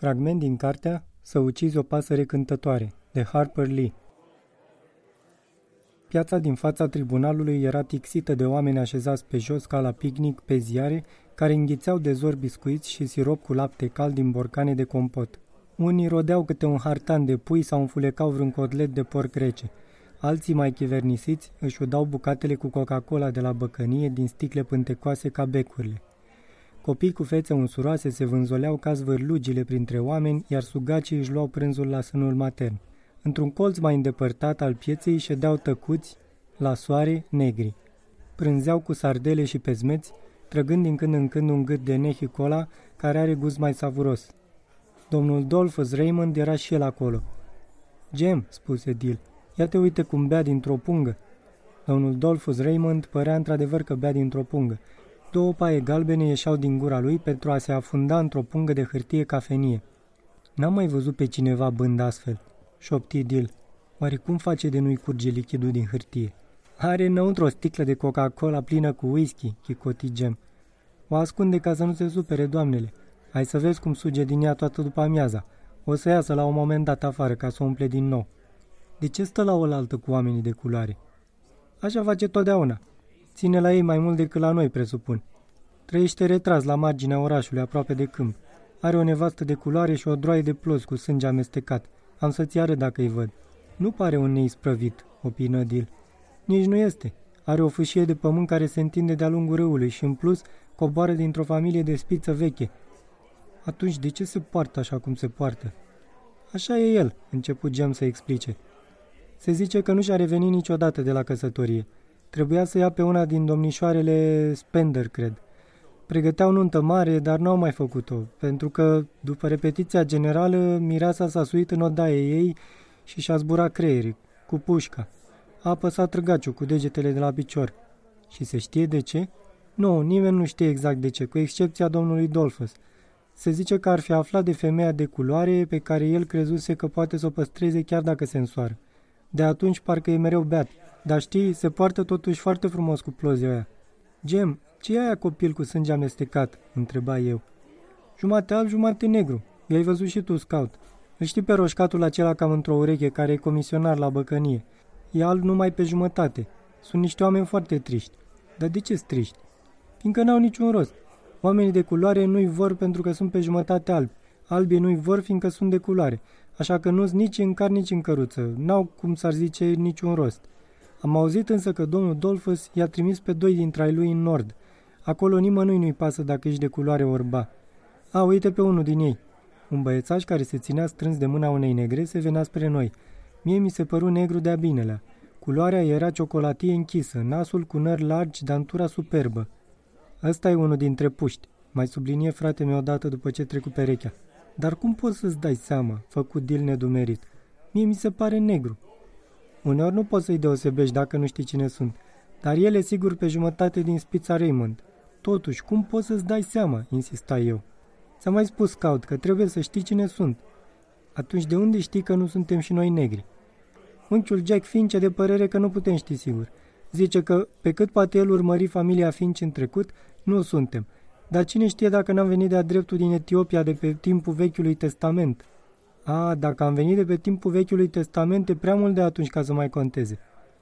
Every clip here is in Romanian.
Fragment din cartea Să ucizi o pasăre cântătoare, de Harper Lee. Piața din fața tribunalului era tixită de oameni așezați pe jos ca la picnic pe ziare, care înghițeau de zor biscuiți și sirop cu lapte cald din borcane de compot. Unii rodeau câte un hartan de pui sau înfulecau vreun cotlet de porc rece. Alții mai chivernisiți își udau bucatele cu Coca-Cola de la băcănie din sticle pântecoase ca becurile. Copii cu fețe unsuroase se vânzoleau ca zvârlugile printre oameni, iar sugacii își luau prânzul la sânul matern. Într-un colț mai îndepărtat al pieței ședeau tăcuți, la soare, negri. Prânzeau cu sardele și pezmeți, trăgând din când în când un gât de nehicola, care are gust mai savuros. Domnul Dolphus Raymond era și el acolo. Gem, spuse Dil, ia te uite cum bea dintr-o pungă. Domnul Dolphus Raymond părea într-adevăr că bea dintr-o pungă. Două paie galbene ieșeau din gura lui pentru a se afunda într-o pungă de hârtie cafenie. N-am mai văzut pe cineva bând astfel, șopti Dil. Oare cum face de nu-i curge lichidul din hârtie? Are înăuntru o sticlă de Coca-Cola plină cu whisky, chicoti Gem. O ascunde ca să nu se supere doamnele. Hai să vezi cum suge din ea toată după amiaza. O să iasă la un moment dat afară ca să o umple din nou. De ce stă la oaltă cu oamenii de culoare? Așa face totdeauna, Ține la ei mai mult decât la noi, presupun. Trăiește retras la marginea orașului, aproape de câmp. Are o nevastă de culoare și o droaie de plos cu sânge amestecat. Am să-ți arăt dacă îi văd. Nu pare un neisprăvit, opină Dil. Nici nu este. Are o fâșie de pământ care se întinde de-a lungul râului și, în plus, coboară dintr-o familie de spiță veche. Atunci, de ce se poartă așa cum se poartă? Așa e el, început Gem să explice. Se zice că nu și-a revenit niciodată de la căsătorie. Trebuia să ia pe una din domnișoarele Spender, cred. Pregăteau nuntă mare, dar n-au mai făcut-o, pentru că, după repetiția generală, mireasa s-a suit în odaie ei și și-a zburat creierii, cu pușca. A apăsat trăgaciu cu degetele de la picior. Și se știe de ce? Nu, nimeni nu știe exact de ce, cu excepția domnului Dolphus. Se zice că ar fi aflat de femeia de culoare pe care el crezuse că poate să o păstreze chiar dacă se însoară. De atunci parcă e mereu beat. Dar știi, se poartă totuși foarte frumos cu plozia aia. Gem, ce e aia copil cu sânge amestecat? întreba eu. Jumate alb, jumate negru. I-ai văzut și tu, scout. Îl știi pe roșcatul acela cam într-o ureche care e comisionar la băcănie. E alb numai pe jumătate. Sunt niște oameni foarte triști. Dar de ce triști? Fiindcă n-au niciun rost. Oamenii de culoare nu-i vor pentru că sunt pe jumătate albi. Albii nu-i vor fiindcă sunt de culoare. Așa că nu-s nici în car, nici în căruță. N-au, cum s-ar zice, niciun rost. Am auzit însă că domnul Dolphus i-a trimis pe doi dintre ai lui în nord. Acolo nimănui nu-i pasă dacă ești de culoare orba. A, uite pe unul din ei. Un băiețaș care se ținea strâns de mâna unei negrese venea spre noi. Mie mi se păru negru de-a binelea. Culoarea era ciocolatie închisă, nasul cu nări largi, dantura superbă. Ăsta e unul dintre puști, mai sublinie frate meu odată după ce trecu perechea. Dar cum poți să-ți dai seama, făcut dil nedumerit? Mie mi se pare negru. Uneori nu poți să-i deosebești dacă nu știi cine sunt, dar el e sigur pe jumătate din spița Raymond. Totuși, cum poți să-ți dai seama?" insista eu. Ți-am mai spus, Caut, că trebuie să știi cine sunt. Atunci de unde știi că nu suntem și noi negri? Unchiul Jack Finch e de părere că nu putem ști sigur. Zice că, pe cât poate el urmări familia Finch în trecut, nu suntem. Dar cine știe dacă n-am venit de-a dreptul din Etiopia de pe timpul Vechiului Testament? A, dacă am venit de pe timpul Vechiului Testament, e prea mult de atunci ca să mai conteze.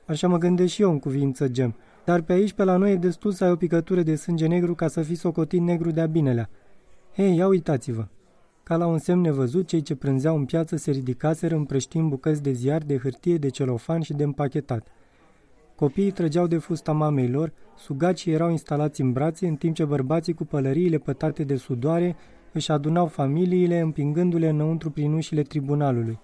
Așa mă gândesc și eu în cuvință gem. Dar pe aici, pe la noi, e destul să ai o picătură de sânge negru ca să fii socotit negru de-a binelea. Hei, ia uitați-vă! Ca la un semn nevăzut, cei ce prânzeau în piață se ridicaseră împrăștind bucăți de ziar, de hârtie, de celofan și de împachetat. Copiii trăgeau de fusta mamei lor, sugacii erau instalați în brațe, în timp ce bărbații cu pălăriile pătate de sudoare își adunau familiile împingându-le înăuntru prin ușile tribunalului.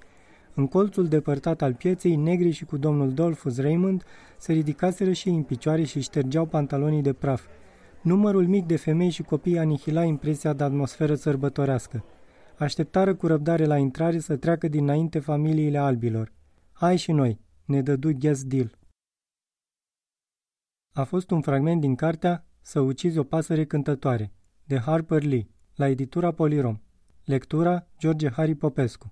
În colțul depărtat al pieței, negri și cu domnul Dolphus Raymond se ridicaseră și în picioare și ștergeau pantalonii de praf. Numărul mic de femei și copii anihila impresia de atmosferă sărbătorească. Așteptară cu răbdare la intrare să treacă dinainte familiile albilor. Hai și noi, ne dădu Guess Deal. A fost un fragment din cartea Să ucizi o pasăre cântătoare, de Harper Lee la editura Polirom. Lectura George Hari Popescu